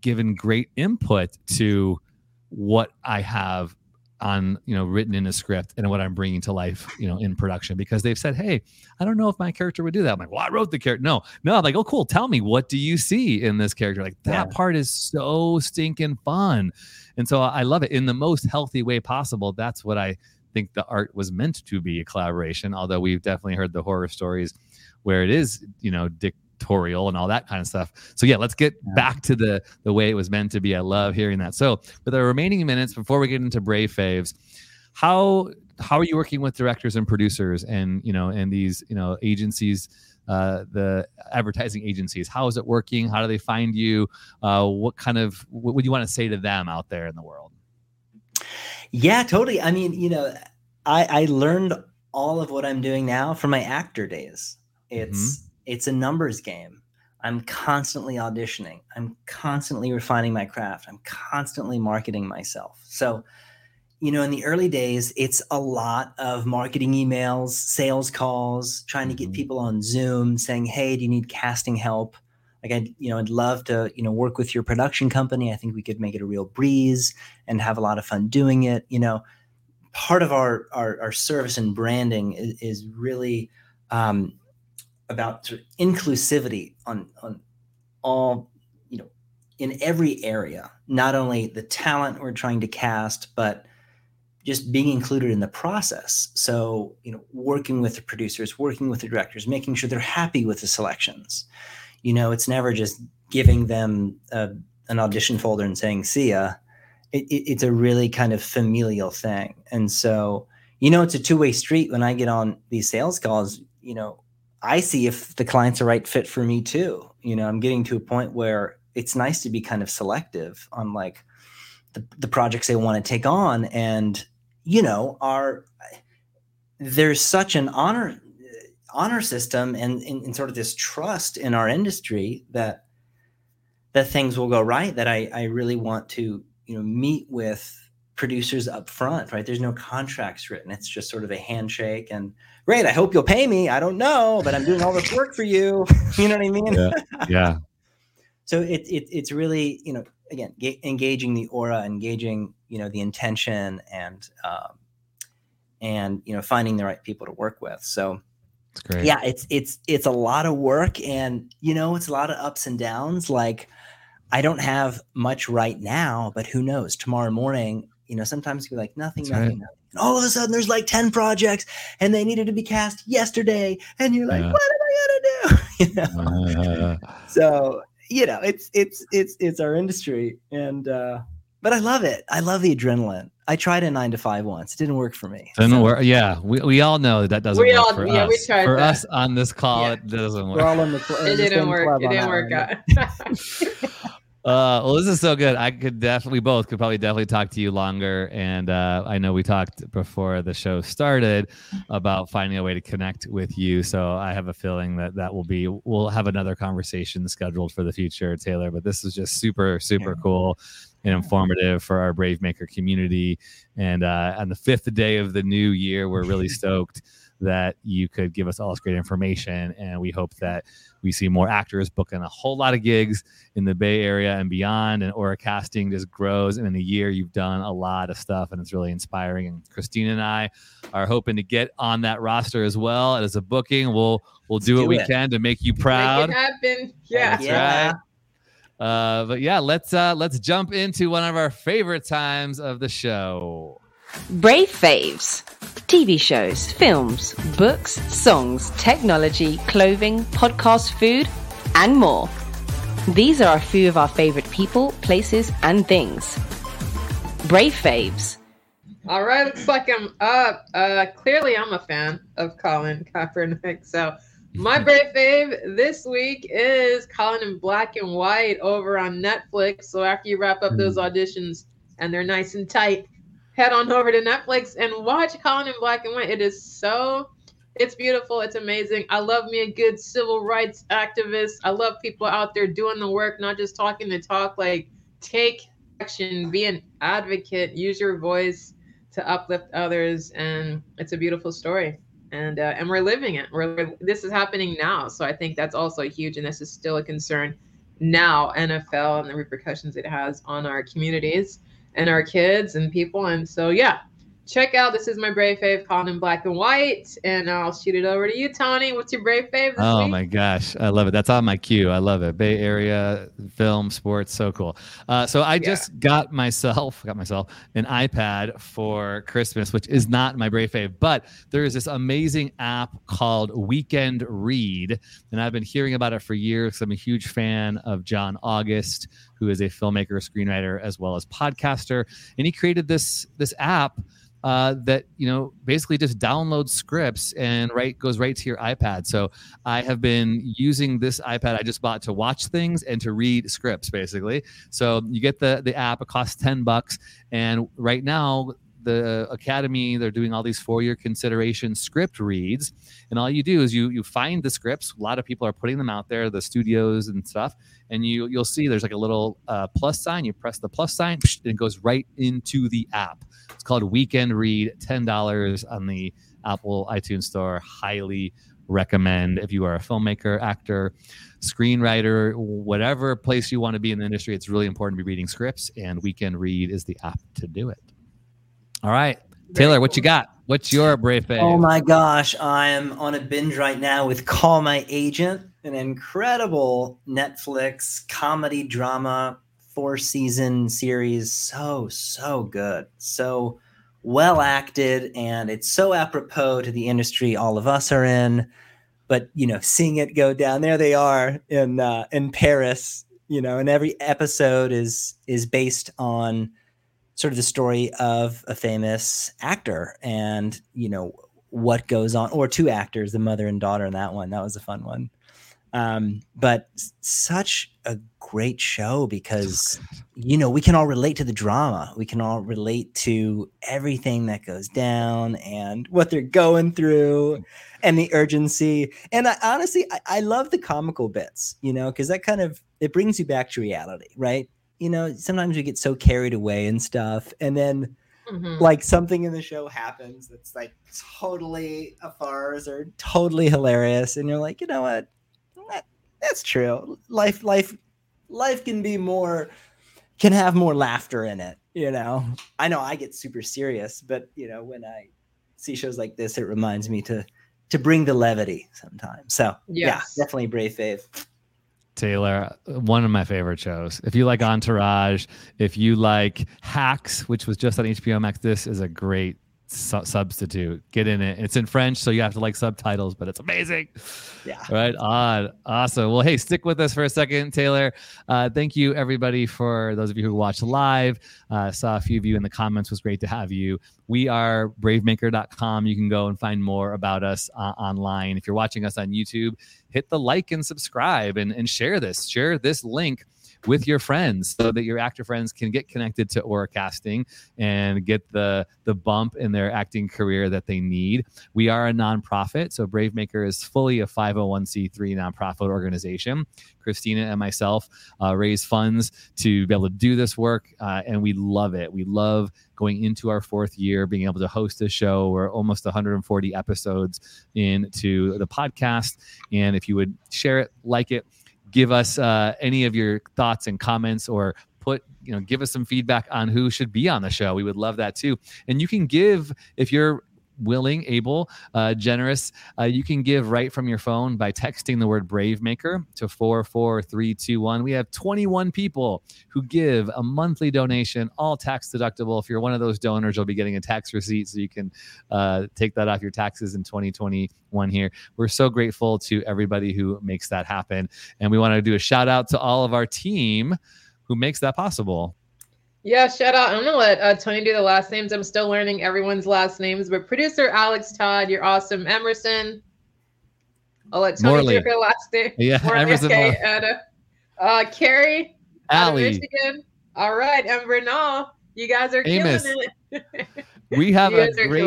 Speaker 2: given great input to what i have on you know written in a script and what i'm bringing to life you know in production because they've said hey i don't know if my character would do that. I'm like well i wrote the character no no I'm like oh cool. Tell me what do you see in this character? Like that yeah. part is so stinking fun. And so i love it in the most healthy way possible. That's what i think the art was meant to be a collaboration, although we've definitely heard the horror stories where it is, you know, dictatorial and all that kind of stuff. So yeah, let's get back to the the way it was meant to be. I love hearing that. So with our remaining minutes before we get into Brave Faves, how how are you working with directors and producers and you know and these you know agencies uh, the advertising agencies how is it working how do they find you uh, what kind of what would you want to say to them out there in the world
Speaker 4: yeah, totally. I mean, you know, I I learned all of what I'm doing now from my actor days. It's mm-hmm. it's a numbers game. I'm constantly auditioning. I'm constantly refining my craft. I'm constantly marketing myself. So, you know, in the early days, it's a lot of marketing emails, sales calls, trying to get mm-hmm. people on Zoom saying, "Hey, do you need casting help?" Like I'd, you know, I'd love to, you know, work with your production company. I think we could make it a real breeze and have a lot of fun doing it. You know, part of our our, our service and branding is, is really um, about sort of inclusivity on on all, you know, in every area. Not only the talent we're trying to cast, but just being included in the process. So, you know, working with the producers, working with the directors, making sure they're happy with the selections you know it's never just giving them a, an audition folder and saying see ya. It, it, it's a really kind of familial thing. And so you know it's a two-way street when i get on these sales calls. You know i see if the client's a right fit for me too. You know i'm getting to a point where it's nice to be kind of selective on like the, the projects they want to take on. And you know are there's such an honor honor system and, and, sort of this trust in our industry that that things will go right that I, I really want to you know meet with producers up front right? There's no contracts written. It's just sort of a handshake and great i hope you'll pay me. I don't know but i'm doing all this work for you. You know what i mean?
Speaker 2: Yeah, yeah.
Speaker 4: so it, it it's really you know again engaging the aura engaging you know the intention and um, and you know finding the right people to work with. So
Speaker 2: it's great.
Speaker 4: Yeah, it's it's it's a lot of work and you know, it's a lot of ups and downs. Like I don't have much right now, but who knows? Tomorrow morning, you know, sometimes you're like nothing, That's nothing, right. nothing. And all of a sudden there's like 10 projects and they needed to be cast yesterday. And you're like, yeah. what am I gonna do? you know? Uh, so, you know, it's it's it's it's our industry. And uh but I love it. I love the adrenaline. I tried a nine to five once. It didn't work for me.
Speaker 2: Didn't so. work. Yeah, we, we all know that, that doesn't we work all, for yeah, us. We tried for that. us on this call, yeah. it doesn't work.
Speaker 3: We're all in the, cl- it, didn't work. It didn't work. Out.
Speaker 2: Uh, well, this is so good. I could definitely, both could probably definitely talk to you longer. And uh, I know we talked before the show started about finding a way to connect with you. So I have a feeling that that will be, we'll have another conversation scheduled for the future, Taylor. But this is just super, super yeah. cool and informative for our Brave Maker community. And uh, on the fifth day of the new year, we're really stoked that you could give us all this great information. And we hope that we see more actors booking a whole lot of gigs in the Bay Area and beyond. And Aura Casting just grows. And in a year, you've done a lot of stuff, and it's really inspiring. And Christina and I are hoping to get on that roster as well And as a booking. We'll we'll do what we can to make you proud.
Speaker 3: Make it happen. Yeah.
Speaker 2: That's yeah. right. Uh, but yeah, let's uh, let's jump into one of our favorite times of the show.
Speaker 1: Brave Faves. TV shows, films, books, songs, technology, clothing, podcast food, and more. These are a few of our favorite people, places, and things. Brave Faves.
Speaker 3: All right, looks like I'm up. Uh, clearly, I'm a fan of Colin Kaepernick. So, my brave fave this week is Colin in Black and White over on Netflix. So, after you wrap up those hmm. auditions and they're nice and tight, head on over to Netflix and watch Colin in Black and White. It is so it's beautiful. It's amazing. I love me a good civil rights activist. I love people out there doing the work, not just talking the talk. Like take action, be an advocate, use your voice to uplift others, and it's a beautiful story. And uh, and we're living it. We're this is happening now, so I think that's also huge, and this is still a concern now. NFL and the repercussions it has on our communities and our kids and people. And so, yeah, check out this is my brave fave Colin in black and white and i'll shoot it over to you tony what's your brave fave
Speaker 2: oh
Speaker 3: week?
Speaker 2: my gosh i love it. That's on my queue. I love it. Bay area film sports so cool. Uh, so i yeah. just got myself got myself an ipad for christmas which is not my brave fave but there is this amazing app called weekend read and i've been hearing about it for years i'm a huge fan of john august who is a filmmaker screenwriter as well as podcaster and he created this this app uh, that you know basically just downloads scripts and right goes right to your iPad. So I have been using this iPad I just bought to watch things and to read scripts basically. So you get the the app. It costs ten bucks, and right now the academy they're doing all these for your consideration script reads and all you do is you you find the scripts a lot of people are putting them out there the studios and stuff and you you'll see there's like a little uh, plus sign you press the plus sign and it goes right into the app it's called Weekend Read, $10 on the Apple iTunes Store. Highly recommend if you are a filmmaker, actor, screenwriter, whatever place you want to be in the industry. It's really important to be reading scripts, and Weekend Read is the app to do it. All right. Taylor, what you got? What's your brave fave?
Speaker 4: Oh my gosh, I'm on a binge right now with Call My Agent, an incredible Netflix comedy drama four season series. So, so good. So well acted. And it's so apropos to the industry all of us are in. But, you know, seeing it go down, there they are in, uh, in Paris, you know, and every episode is, is based on sort of the story of a famous actor and, you know, what goes on, or two actors, the mother and daughter in that one. That was a fun one. Um, but such a great show because you know we can all relate to the drama we can all relate to everything that goes down and what they're going through and the urgency and I, honestly I, I love the comical bits you know because that kind of it brings you back to reality right you know sometimes we get so carried away and stuff and then Mm-hmm. like something in the show happens that's like totally a farce or totally hilarious and you're like you know what that's true. Life, life, life can be more, can have more laughter in it. You know, I know I get super serious, but you know, when I see shows like this, it reminds me to to bring the levity sometimes. So yes. yeah, definitely Brave Fave.
Speaker 2: Taylor, one of my favorite shows. If you like Entourage, if you like Hacks, which was just on HBO Max, this is a great su- substitute. Get in it. It's in French, so you have to like subtitles, but it's amazing.
Speaker 4: Yeah.
Speaker 2: Right on. Awesome. Well, hey, stick with us for a second, Taylor. Uh, thank you, everybody, for those of you who watched live. Uh, saw a few of you in the comments. Was great to have you. We are bravemaker.com. You can go and find more about us uh, online. If you're watching us on YouTube, hit the like and subscribe and, and share this. Share this link with your friends so that your actor friends can get connected to Aura Casting and get the the bump in their acting career that they need. We are a nonprofit, so Bravemaker is fully a 501c3 nonprofit organization. Christina and myself uh, raise funds to be able to do this work, uh, and we love it. We love going into our fourth year, being able to host a show. We're almost 140 episodes into the podcast, and if you would share it, like it, give us uh, any of your thoughts and comments, or put you know give us some feedback on who should be on the show. We would love that too. And you can give if you're willing, able, uh, generous, uh, you can give right from your phone by texting the word Brave Maker to 44321. We have 21 people who give a monthly donation, all tax deductible. If you're one of those donors, you'll be getting a tax receipt so you can uh, take that off your taxes in 2021 here. We're so grateful to everybody who makes that happen. And we want to do a shout out to all of our team who makes that possible.
Speaker 3: Yeah, shout out. I'm gonna let uh, Tony do the last names. I'm still learning everyone's last names, but producer Alex Todd, you're awesome. Emerson. I'll let Tony Morley. do her last name.
Speaker 2: Yeah, Morley, Emerson.
Speaker 3: Okay, Anna. Uh, Carrie. Allie. Michigan. All right, and Bernal. You guys are Amos. killing it.
Speaker 2: we have a great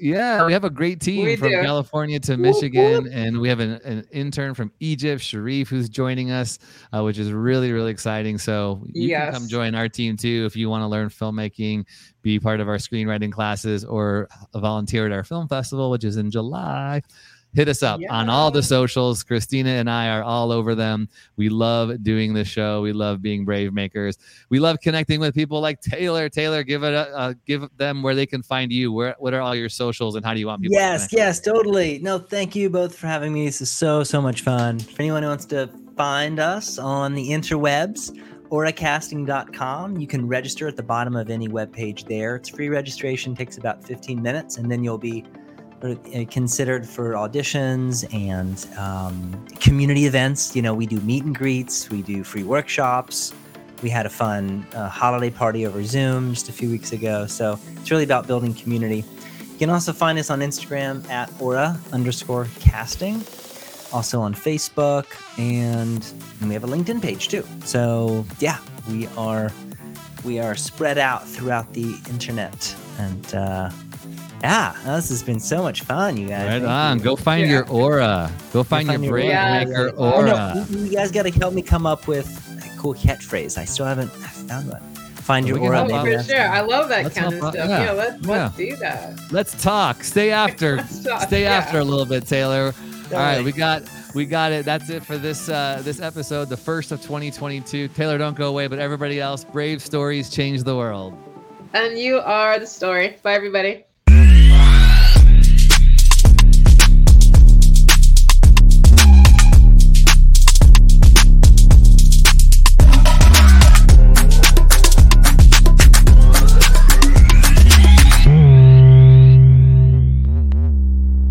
Speaker 2: yeah, we have a great team we from do. California to Michigan, whoop, and we have an, an, intern from Egypt, Sharif, who's joining us, uh, which is really, really exciting. So you yes. can come join our team too if you want to learn filmmaking, be part of our screenwriting classes, or volunteer at our film festival, which is in July hit us up yeah. on all the socials. Christina and I are all over them. We love doing the show. We love being brave makers. We love connecting with people like Taylor. Taylor, give it a, uh, give them where they can find you. Where what are all your socials and how do you want people?
Speaker 4: Yes, yes, totally. No, thank you both for having me. This is so so much fun. For anyone who wants to find us on the interwebs auracasting.com. You can register at the bottom of any web page there. It's free registration, takes about 15 minutes, and then you'll be uh, considered for auditions and um, community events. You know, we do meet and greets, we do free workshops. We had a fun uh, holiday party over Zoom just a few weeks ago. So it's really about building community. You can also find us on Instagram at aura underscore casting, also on Facebook, and, and we have a LinkedIn page too. So yeah, we are we are spread out throughout the internet and uh, yeah, this has been so much fun, you guys.
Speaker 2: Right Thank on. You. Go find yeah. your aura. Go find, find your brave yeah. maker aura.
Speaker 4: Oh, no, you guys got to help me come up with a cool catchphrase. I still haven't found one. Find your aura.
Speaker 3: Oh, for sure. I love that let's kind of stuff. Yeah, yeah let's, let's do that.
Speaker 2: Let's talk. Stay after. talk, Stay after a little bit, Taylor. All right, we got we got it. That's it for this uh, this episode, the first of 2022. Taylor, don't go away, but everybody else, brave stories change the world.
Speaker 3: And you are the story. Bye, everybody.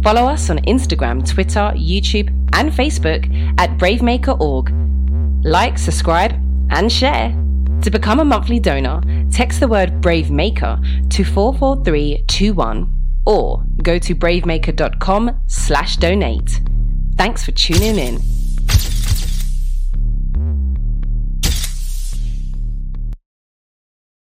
Speaker 1: Follow us on Instagram, Twitter, YouTube, and Facebook at bravemaker.org. Like, subscribe, and share. To become a monthly donor, text the word BraveMaker to 44321 or go to bravemaker.com slash donate. Thanks for tuning in.